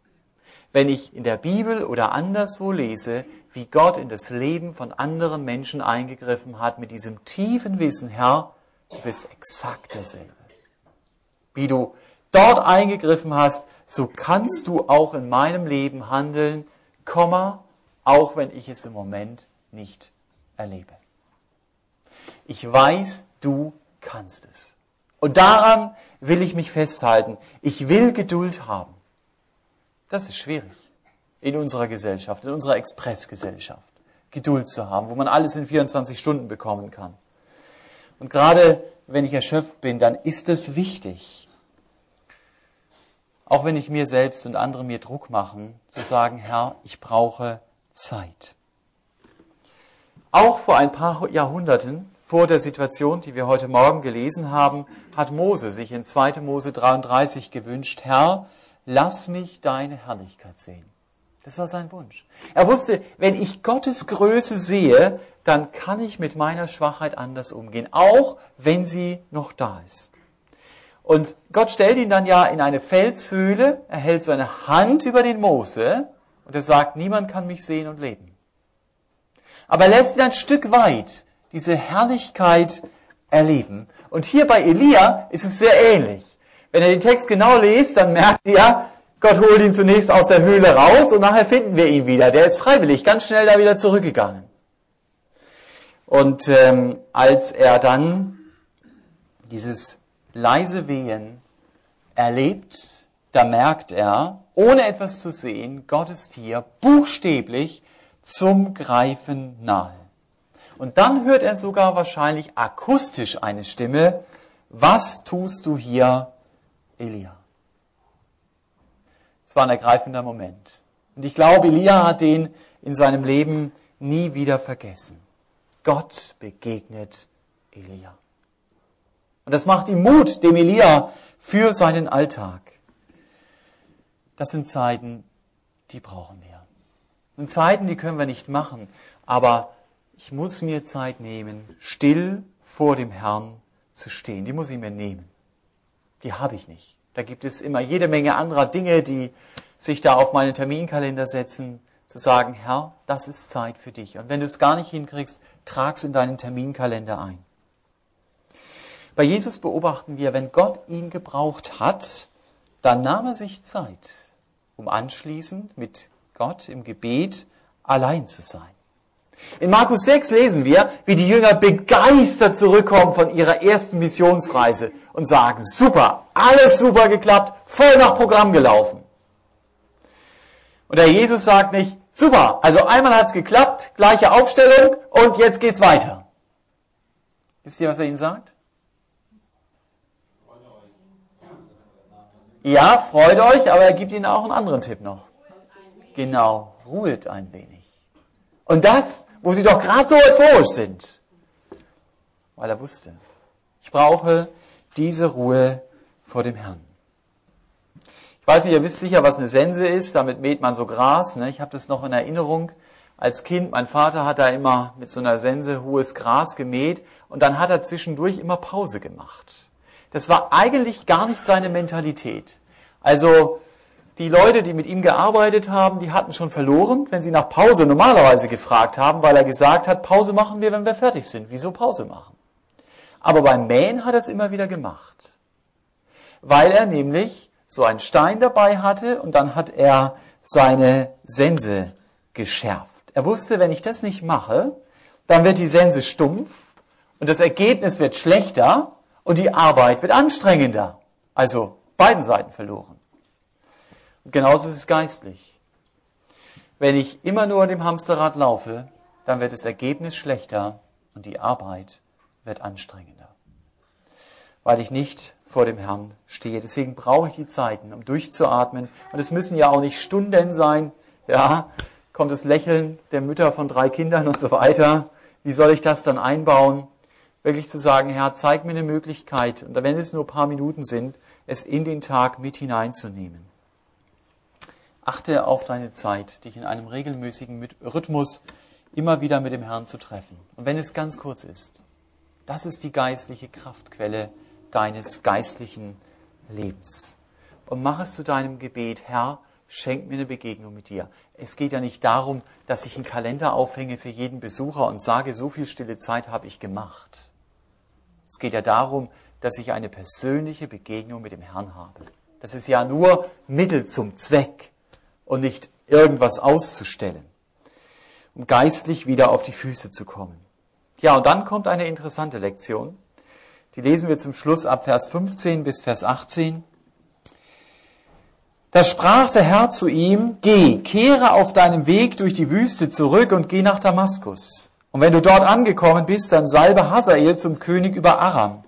Wenn ich in der Bibel oder anderswo lese, wie Gott in das Leben von anderen Menschen eingegriffen hat, mit diesem tiefen Wissen, Herr, du bist exakt derselbe. Wie du dort eingegriffen hast, so kannst du auch in meinem Leben handeln, Komma, auch wenn ich es im Moment nicht erlebe. Ich weiß, du kannst es. Und daran will ich mich festhalten. Ich will Geduld haben. Das ist schwierig in unserer Gesellschaft, in unserer Expressgesellschaft. Geduld zu haben, wo man alles in 24 Stunden bekommen kann. Und gerade wenn ich erschöpft bin, dann ist es wichtig, auch wenn ich mir selbst und andere mir Druck machen, zu sagen, Herr, ich brauche Zeit. Auch vor ein paar Jahrhunderten, vor der Situation, die wir heute Morgen gelesen haben, hat Mose sich in 2. Mose 33 gewünscht, Herr, lass mich deine Herrlichkeit sehen. Das war sein Wunsch. Er wusste, wenn ich Gottes Größe sehe, dann kann ich mit meiner Schwachheit anders umgehen, auch wenn sie noch da ist. Und Gott stellt ihn dann ja in eine Felshöhle, er hält seine Hand über den Mose und er sagt, niemand kann mich sehen und leben. Aber er lässt ihn ein Stück weit diese Herrlichkeit erleben. Und hier bei Elia ist es sehr ähnlich. Wenn ihr den Text genau lest, dann merkt ihr, Gott holt ihn zunächst aus der Höhle raus und nachher finden wir ihn wieder. Der ist freiwillig ganz schnell da wieder zurückgegangen. Und ähm, als er dann dieses leise Wehen erlebt, da merkt er, ohne etwas zu sehen, Gott ist hier buchstäblich zum Greifen nahe. Und dann hört er sogar wahrscheinlich akustisch eine Stimme, was tust du hier, Elia. Es war ein ergreifender Moment. Und ich glaube, Elia hat den in seinem Leben nie wieder vergessen. Gott begegnet Elia. Und das macht ihm Mut, dem Elia, für seinen Alltag. Das sind Zeiten, die brauchen wir. Sind Zeiten, die können wir nicht machen. Aber ich muss mir Zeit nehmen, still vor dem Herrn zu stehen. Die muss ich mir nehmen die habe ich nicht. Da gibt es immer jede Menge anderer Dinge, die sich da auf meinen Terminkalender setzen, zu sagen, Herr, das ist Zeit für dich. Und wenn du es gar nicht hinkriegst, trag's in deinen Terminkalender ein. Bei Jesus beobachten wir, wenn Gott ihn gebraucht hat, dann nahm er sich Zeit, um anschließend mit Gott im Gebet allein zu sein. In Markus 6 lesen wir, wie die Jünger begeistert zurückkommen von ihrer ersten Missionsreise und sagen, super, alles super geklappt, voll nach Programm gelaufen. Und der Jesus sagt nicht, super, also einmal hat's geklappt, gleiche Aufstellung und jetzt geht's weiter. Wisst ihr, was er ihnen sagt? Ja, freut euch, aber er gibt ihnen auch einen anderen Tipp noch. Genau, ruhet ein wenig. Und das wo sie doch gerade so euphorisch sind. Weil er wusste, ich brauche diese Ruhe vor dem Herrn. Ich weiß nicht, ihr wisst sicher, was eine Sense ist. Damit mäht man so Gras. Ne? Ich habe das noch in Erinnerung. Als Kind, mein Vater hat da immer mit so einer Sense hohes Gras gemäht und dann hat er zwischendurch immer Pause gemacht. Das war eigentlich gar nicht seine Mentalität. Also die Leute, die mit ihm gearbeitet haben, die hatten schon verloren, wenn sie nach Pause normalerweise gefragt haben, weil er gesagt hat, Pause machen wir, wenn wir fertig sind. Wieso Pause machen? Aber beim Mähen hat er es immer wieder gemacht. Weil er nämlich so einen Stein dabei hatte und dann hat er seine Sense geschärft. Er wusste, wenn ich das nicht mache, dann wird die Sense stumpf und das Ergebnis wird schlechter und die Arbeit wird anstrengender. Also beiden Seiten verloren. Und genauso ist es geistlich. Wenn ich immer nur an dem Hamsterrad laufe, dann wird das Ergebnis schlechter und die Arbeit wird anstrengender. Weil ich nicht vor dem Herrn stehe. Deswegen brauche ich die Zeiten, um durchzuatmen. Und es müssen ja auch nicht Stunden sein. Ja, kommt das Lächeln der Mütter von drei Kindern und so weiter. Wie soll ich das dann einbauen? Wirklich zu sagen, Herr, zeig mir eine Möglichkeit. Und wenn es nur ein paar Minuten sind, es in den Tag mit hineinzunehmen. Achte auf deine Zeit, dich in einem regelmäßigen Rhythmus immer wieder mit dem Herrn zu treffen. Und wenn es ganz kurz ist, das ist die geistliche Kraftquelle deines geistlichen Lebens. Und mach es zu deinem Gebet, Herr, schenk mir eine Begegnung mit dir. Es geht ja nicht darum, dass ich einen Kalender aufhänge für jeden Besucher und sage, so viel stille Zeit habe ich gemacht. Es geht ja darum, dass ich eine persönliche Begegnung mit dem Herrn habe. Das ist ja nur Mittel zum Zweck und nicht irgendwas auszustellen, um geistlich wieder auf die Füße zu kommen. Ja, und dann kommt eine interessante Lektion. Die lesen wir zum Schluss ab Vers 15 bis Vers 18. Da sprach der Herr zu ihm, geh, kehre auf deinem Weg durch die Wüste zurück und geh nach Damaskus. Und wenn du dort angekommen bist, dann salbe Hazael zum König über Aram.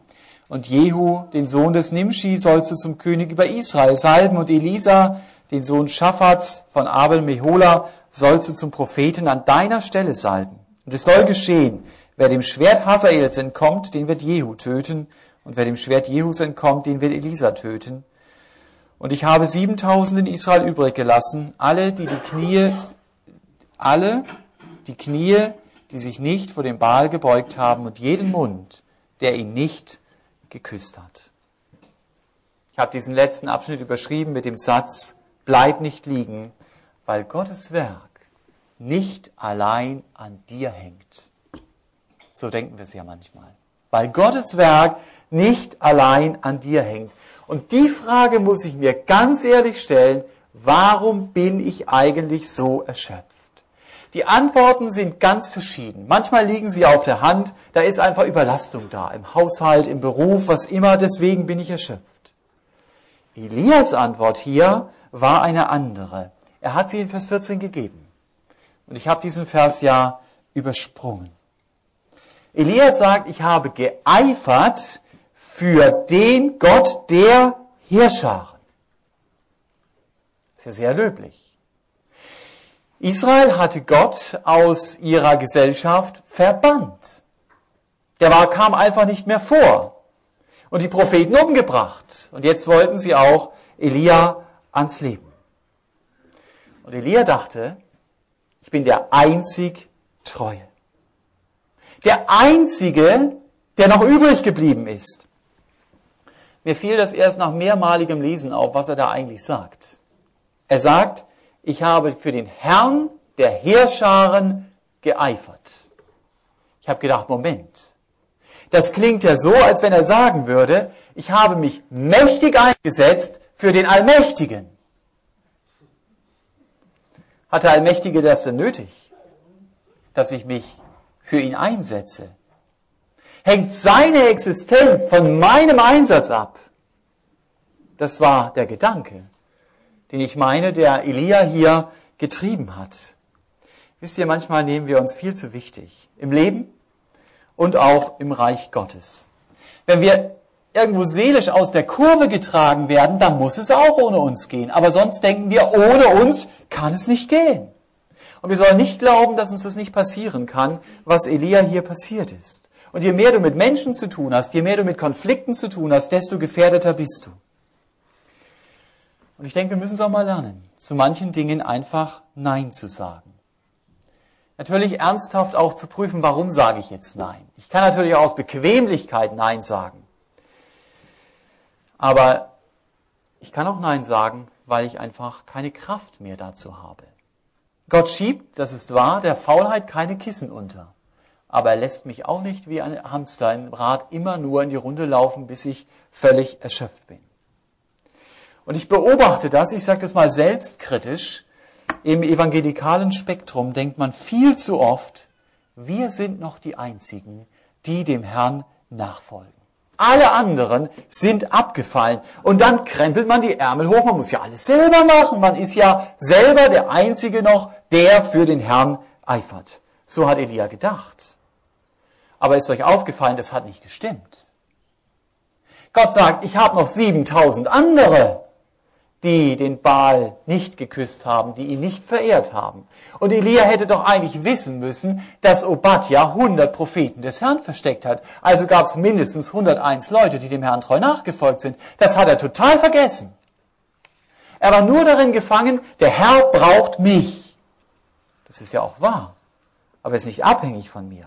Und Jehu, den Sohn des Nimshi, sollst du zum König über Israel salben. Und Elisa, den Sohn Schaffats von Abel Mehola, sollst du zum Propheten an deiner Stelle salben. Und es soll geschehen, Wer dem Schwert Hazaels entkommt, den wird Jehu töten. Und wer dem Schwert Jehus entkommt, den wird Elisa töten. Und ich habe siebentausend in Israel übrig gelassen, alle, die die Knie, alle, die Knie, die sich nicht vor dem Baal gebeugt haben und jeden Mund, der ihn nicht geküsst hat. Ich habe diesen letzten Abschnitt überschrieben mit dem Satz, bleib nicht liegen, weil Gottes Werk nicht allein an dir hängt. So denken wir es ja manchmal. Weil Gottes Werk nicht allein an dir hängt. Und die Frage muss ich mir ganz ehrlich stellen, warum bin ich eigentlich so erschöpft? Die Antworten sind ganz verschieden. Manchmal liegen sie auf der Hand, da ist einfach Überlastung da, im Haushalt, im Beruf, was immer, deswegen bin ich erschöpft. Elias Antwort hier war eine andere. Er hat sie in Vers 14 gegeben. Und ich habe diesen Vers ja übersprungen. Elia sagt, ich habe geeifert für den Gott der Herrscher. Das ist ja sehr löblich. Israel hatte Gott aus ihrer Gesellschaft verbannt. Der war, kam einfach nicht mehr vor. Und die Propheten umgebracht. Und jetzt wollten sie auch Elia ans Leben. Und Elia dachte, ich bin der einzig Treue der einzige, der noch übrig geblieben ist. Mir fiel das erst nach mehrmaligem Lesen auf, was er da eigentlich sagt. Er sagt, ich habe für den Herrn der Heerscharen geeifert. Ich habe gedacht, Moment. Das klingt ja so, als wenn er sagen würde, ich habe mich mächtig eingesetzt für den Allmächtigen. Hat der Allmächtige das denn nötig, dass ich mich für ihn einsetze, hängt seine Existenz von meinem Einsatz ab. Das war der Gedanke, den ich meine, der Elia hier getrieben hat. Wisst ihr, manchmal nehmen wir uns viel zu wichtig im Leben und auch im Reich Gottes. Wenn wir irgendwo seelisch aus der Kurve getragen werden, dann muss es auch ohne uns gehen. Aber sonst denken wir, ohne uns kann es nicht gehen. Und wir sollen nicht glauben, dass uns das nicht passieren kann, was Elia hier passiert ist. Und je mehr du mit Menschen zu tun hast, je mehr du mit Konflikten zu tun hast, desto gefährdeter bist du. Und ich denke, wir müssen es auch mal lernen, zu manchen Dingen einfach Nein zu sagen. Natürlich ernsthaft auch zu prüfen, warum sage ich jetzt Nein. Ich kann natürlich auch aus Bequemlichkeit Nein sagen. Aber Ich kann auch Nein sagen, weil ich einfach keine Kraft mehr dazu habe. Gott schiebt, das ist wahr, der Faulheit keine Kissen unter. Aber er lässt mich auch nicht wie ein Hamster im Rad immer nur in die Runde laufen, bis ich völlig erschöpft bin. Und ich beobachte das, ich sage das mal selbstkritisch, im evangelikalen Spektrum denkt man viel zu oft, wir sind noch die Einzigen, die dem Herrn nachfolgen. Alle anderen sind abgefallen. Und dann krempelt man die Ärmel hoch. Man muss ja alles selber machen. Man ist ja selber der Einzige noch, der für den Herrn eifert. So hat Elia gedacht. Aber ist euch aufgefallen, das hat nicht gestimmt. Gott sagt, ich habe noch 7000 andere die den Baal nicht geküsst haben, die ihn nicht verehrt haben. Und Elia hätte doch eigentlich wissen müssen, dass Obadja 100 Propheten des Herrn versteckt hat. Also gab es mindestens 101 Leute, die dem Herrn treu nachgefolgt sind. Das hat er total vergessen. Er war nur darin gefangen, der Herr braucht mich. Das ist ja auch wahr, aber er ist nicht abhängig von mir.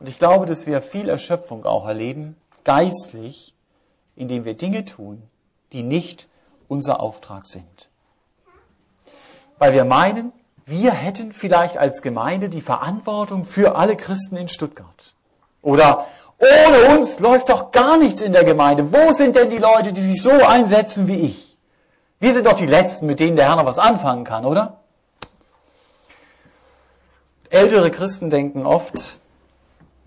Und ich glaube, dass wir viel Erschöpfung auch erleben, geistlich, indem wir Dinge tun, die nicht unser Auftrag sind. Weil wir meinen, wir hätten vielleicht als Gemeinde die Verantwortung für alle Christen in Stuttgart. Oder ohne uns läuft doch gar nichts in der Gemeinde. Wo sind denn die Leute, die sich so einsetzen wie ich? Wir sind doch die Letzten, mit denen der Herr noch was anfangen kann, oder? Ältere Christen denken oft,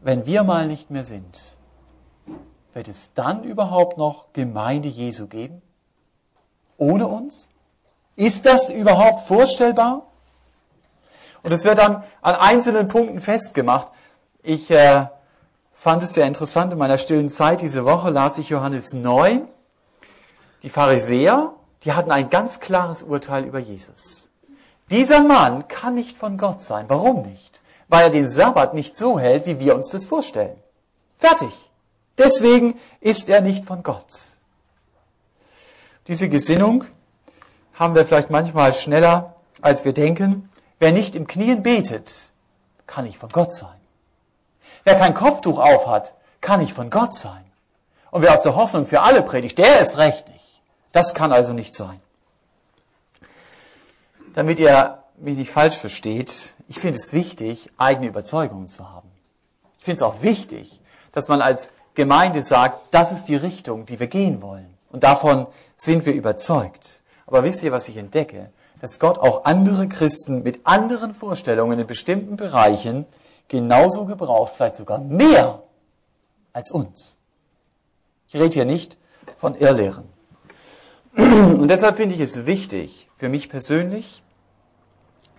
wenn wir mal nicht mehr sind, wird es dann überhaupt noch Gemeinde Jesu geben? Ohne uns? Ist das überhaupt vorstellbar? Und es wird dann an einzelnen Punkten festgemacht. Ich äh, fand es sehr interessant, in meiner stillen Zeit diese Woche las ich Johannes 9. Die Pharisäer, die hatten ein ganz klares Urteil über Jesus. Dieser Mann kann nicht von Gott sein. Warum nicht? Weil er den Sabbat nicht so hält, wie wir uns das vorstellen. Fertig. Deswegen ist er nicht von Gott. Diese Gesinnung haben wir vielleicht manchmal schneller, als wir denken. Wer nicht im Knien betet, kann nicht von Gott sein. Wer kein Kopftuch aufhat, kann nicht von Gott sein. Und wer aus der Hoffnung für alle predigt, der ist recht nicht. Das kann also nicht sein. Damit ihr mich nicht falsch versteht, ich finde es wichtig, eigene Überzeugungen zu haben. Ich finde es auch wichtig, dass man als Gemeinde sagt, das ist die Richtung, die wir gehen wollen. Und davon sind wir überzeugt. Aber wisst ihr, was ich entdecke? Dass Gott auch andere Christen mit anderen Vorstellungen in bestimmten Bereichen genauso gebraucht, vielleicht sogar mehr als uns. Ich rede hier nicht von Irrlehren. Und deshalb finde ich es wichtig, für mich persönlich,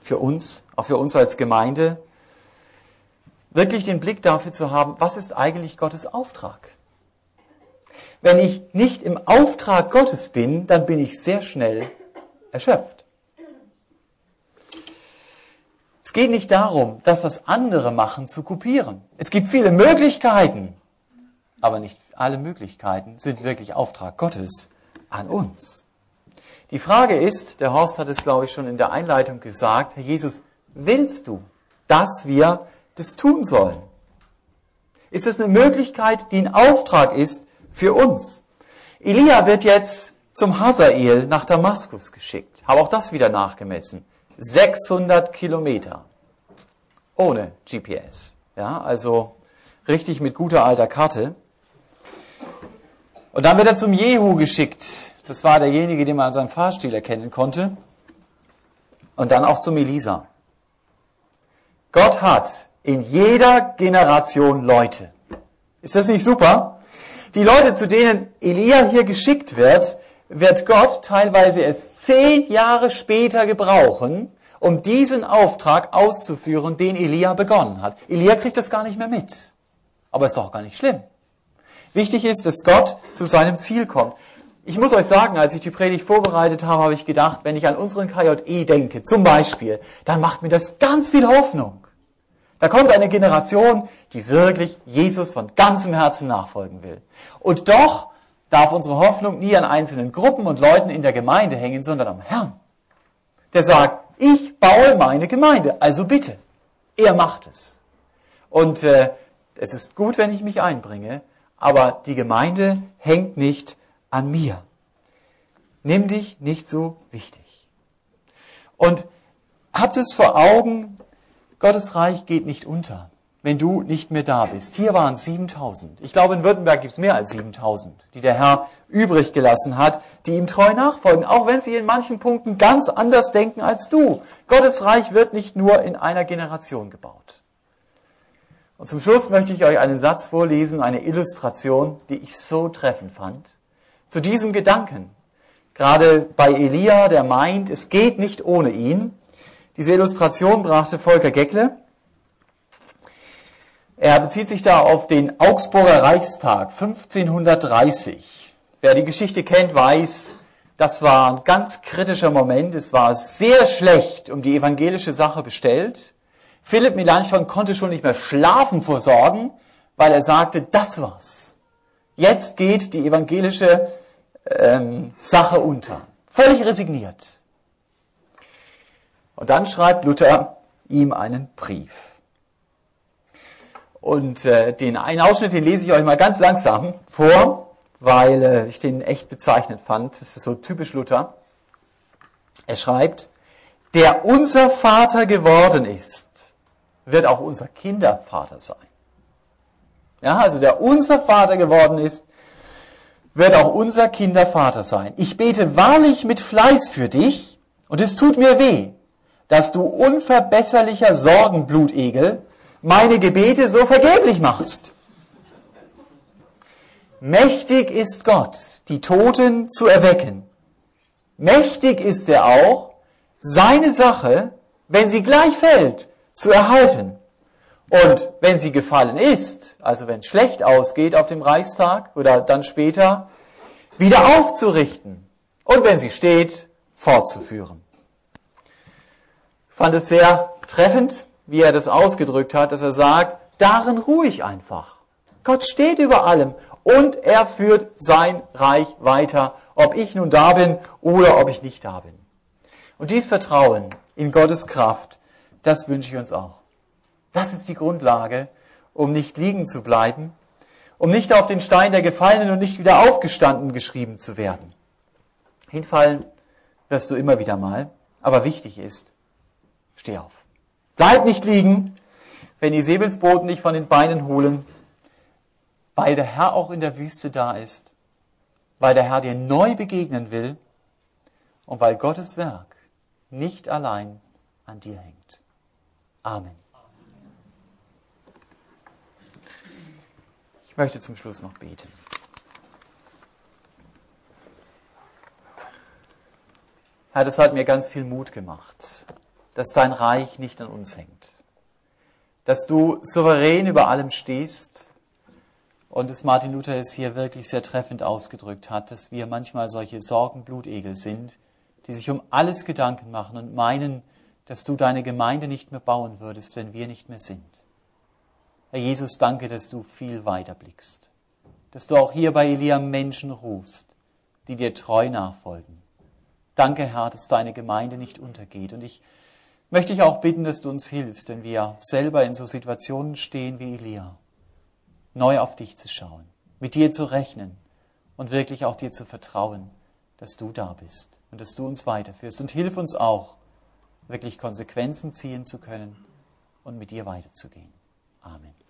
für uns, auch für uns als Gemeinde, wirklich den Blick dafür zu haben, was ist eigentlich Gottes Auftrag? Wenn ich nicht im Auftrag Gottes bin, dann bin ich sehr schnell erschöpft. Es geht nicht darum, das, was andere machen, zu kopieren. Es gibt viele Möglichkeiten, aber nicht alle Möglichkeiten sind wirklich Auftrag Gottes an uns. Die Frage ist, der Horst hat es, glaube ich, schon in der Einleitung gesagt, Herr Jesus, willst du, dass wir das tun sollen? Ist es eine Möglichkeit, die ein Auftrag ist für uns? Elia wird jetzt zum Hazael nach Damaskus geschickt. Habe auch das wieder nachgemessen. 600 Kilometer. Ohne GPS. Ja, also richtig mit guter alter Karte. Und dann wird er zum Jehu geschickt. Das war derjenige, den man an seinem Fahrstil erkennen konnte. Und dann auch zum Elisa. Gott hat in jeder Generation Leute. Ist das nicht super? Die Leute, zu denen Elia hier geschickt wird, wird Gott teilweise erst zehn Jahre später gebrauchen, um diesen Auftrag auszuführen, den Elia begonnen hat. Elia kriegt das gar nicht mehr mit. Aber ist doch gar nicht schlimm. Wichtig ist, dass Gott zu seinem Ziel kommt. Ich muss euch sagen, als ich die Predigt vorbereitet habe, habe ich gedacht, wenn ich an unseren KJE denke, zum Beispiel, dann macht mir das ganz viel Hoffnung. Da kommt eine Generation, die wirklich Jesus von ganzem Herzen nachfolgen will. Und doch darf unsere Hoffnung nie an einzelnen Gruppen und Leuten in der Gemeinde hängen, sondern am Herrn. Der sagt, ich baue meine Gemeinde, also bitte. Er macht es. Und äh, es ist gut, wenn ich mich einbringe, aber die Gemeinde hängt nicht an mir. Nimm dich nicht so wichtig. Und habt es vor Augen, Gottes Reich geht nicht unter, wenn du nicht mehr da bist. Hier waren 7000. Ich glaube, in Württemberg gibt es mehr als 7000, die der Herr übrig gelassen hat, die ihm treu nachfolgen, auch wenn sie in manchen Punkten ganz anders denken als du. Gottes Reich wird nicht nur in einer Generation gebaut. Und zum Schluss möchte ich euch einen Satz vorlesen, eine Illustration, die ich so treffend fand, zu diesem Gedanken. Gerade bei Elia, der meint, es geht nicht ohne ihn. Diese Illustration brachte Volker Geckle. Er bezieht sich da auf den Augsburger Reichstag 1530. Wer die Geschichte kennt, weiß, das war ein ganz kritischer Moment. Es war sehr schlecht um die evangelische Sache bestellt. Philipp Melanchthon konnte schon nicht mehr schlafen vor Sorgen, weil er sagte, das war's. Jetzt geht die evangelische ähm, Sache unter. Völlig resigniert. Und dann schreibt Luther ihm einen Brief. Und äh, den einen Ausschnitt, den lese ich euch mal ganz langsam vor, weil äh, ich den echt bezeichnend fand. Das ist so typisch Luther. Er schreibt, der unser Vater geworden ist, wird auch unser Kindervater sein. Ja, also der unser Vater geworden ist, wird auch unser Kindervater sein. Ich bete wahrlich mit Fleiß für dich und es tut mir weh, dass du unverbesserlicher Sorgenblutegel meine Gebete so vergeblich machst. Mächtig ist Gott, die Toten zu erwecken. Mächtig ist er auch, seine Sache, wenn sie gleich fällt, zu erhalten. Und wenn sie gefallen ist, also wenn es schlecht ausgeht auf dem Reichstag oder dann später, wieder aufzurichten. Und wenn sie steht, fortzuführen. Ich fand es sehr treffend, wie er das ausgedrückt hat, dass er sagt, darin ruhe ich einfach. Gott steht über allem und er führt sein Reich weiter, ob ich nun da bin oder ob ich nicht da bin. Und dies Vertrauen in Gottes Kraft, das wünsche ich uns auch. Das ist die Grundlage, um nicht liegen zu bleiben, um nicht auf den Stein der Gefallenen und nicht wieder aufgestanden geschrieben zu werden. Hinfallen wirst du immer wieder mal, aber wichtig ist, steh auf. Bleib nicht liegen, wenn die Säbelsboten dich von den Beinen holen, weil der Herr auch in der Wüste da ist, weil der Herr dir neu begegnen will und weil Gottes Werk nicht allein an dir hängt. Amen. Ich möchte zum Schluss noch beten. Herr, das hat mir ganz viel Mut gemacht, dass dein Reich nicht an uns hängt, dass du souverän über allem stehst und dass Martin Luther es hier wirklich sehr treffend ausgedrückt hat, dass wir manchmal solche Sorgenblutegel sind, die sich um alles Gedanken machen und meinen, dass du deine Gemeinde nicht mehr bauen würdest, wenn wir nicht mehr sind. Herr Jesus, danke, dass du viel weiter blickst, dass du auch hier bei Elia Menschen rufst, die dir treu nachfolgen. Danke, Herr, dass deine Gemeinde nicht untergeht. Und ich möchte dich auch bitten, dass du uns hilfst, wenn wir selber in so Situationen stehen wie Elia, neu auf dich zu schauen, mit dir zu rechnen und wirklich auch dir zu vertrauen, dass du da bist und dass du uns weiterführst. Und hilf uns auch, wirklich Konsequenzen ziehen zu können und mit dir weiterzugehen. Amen.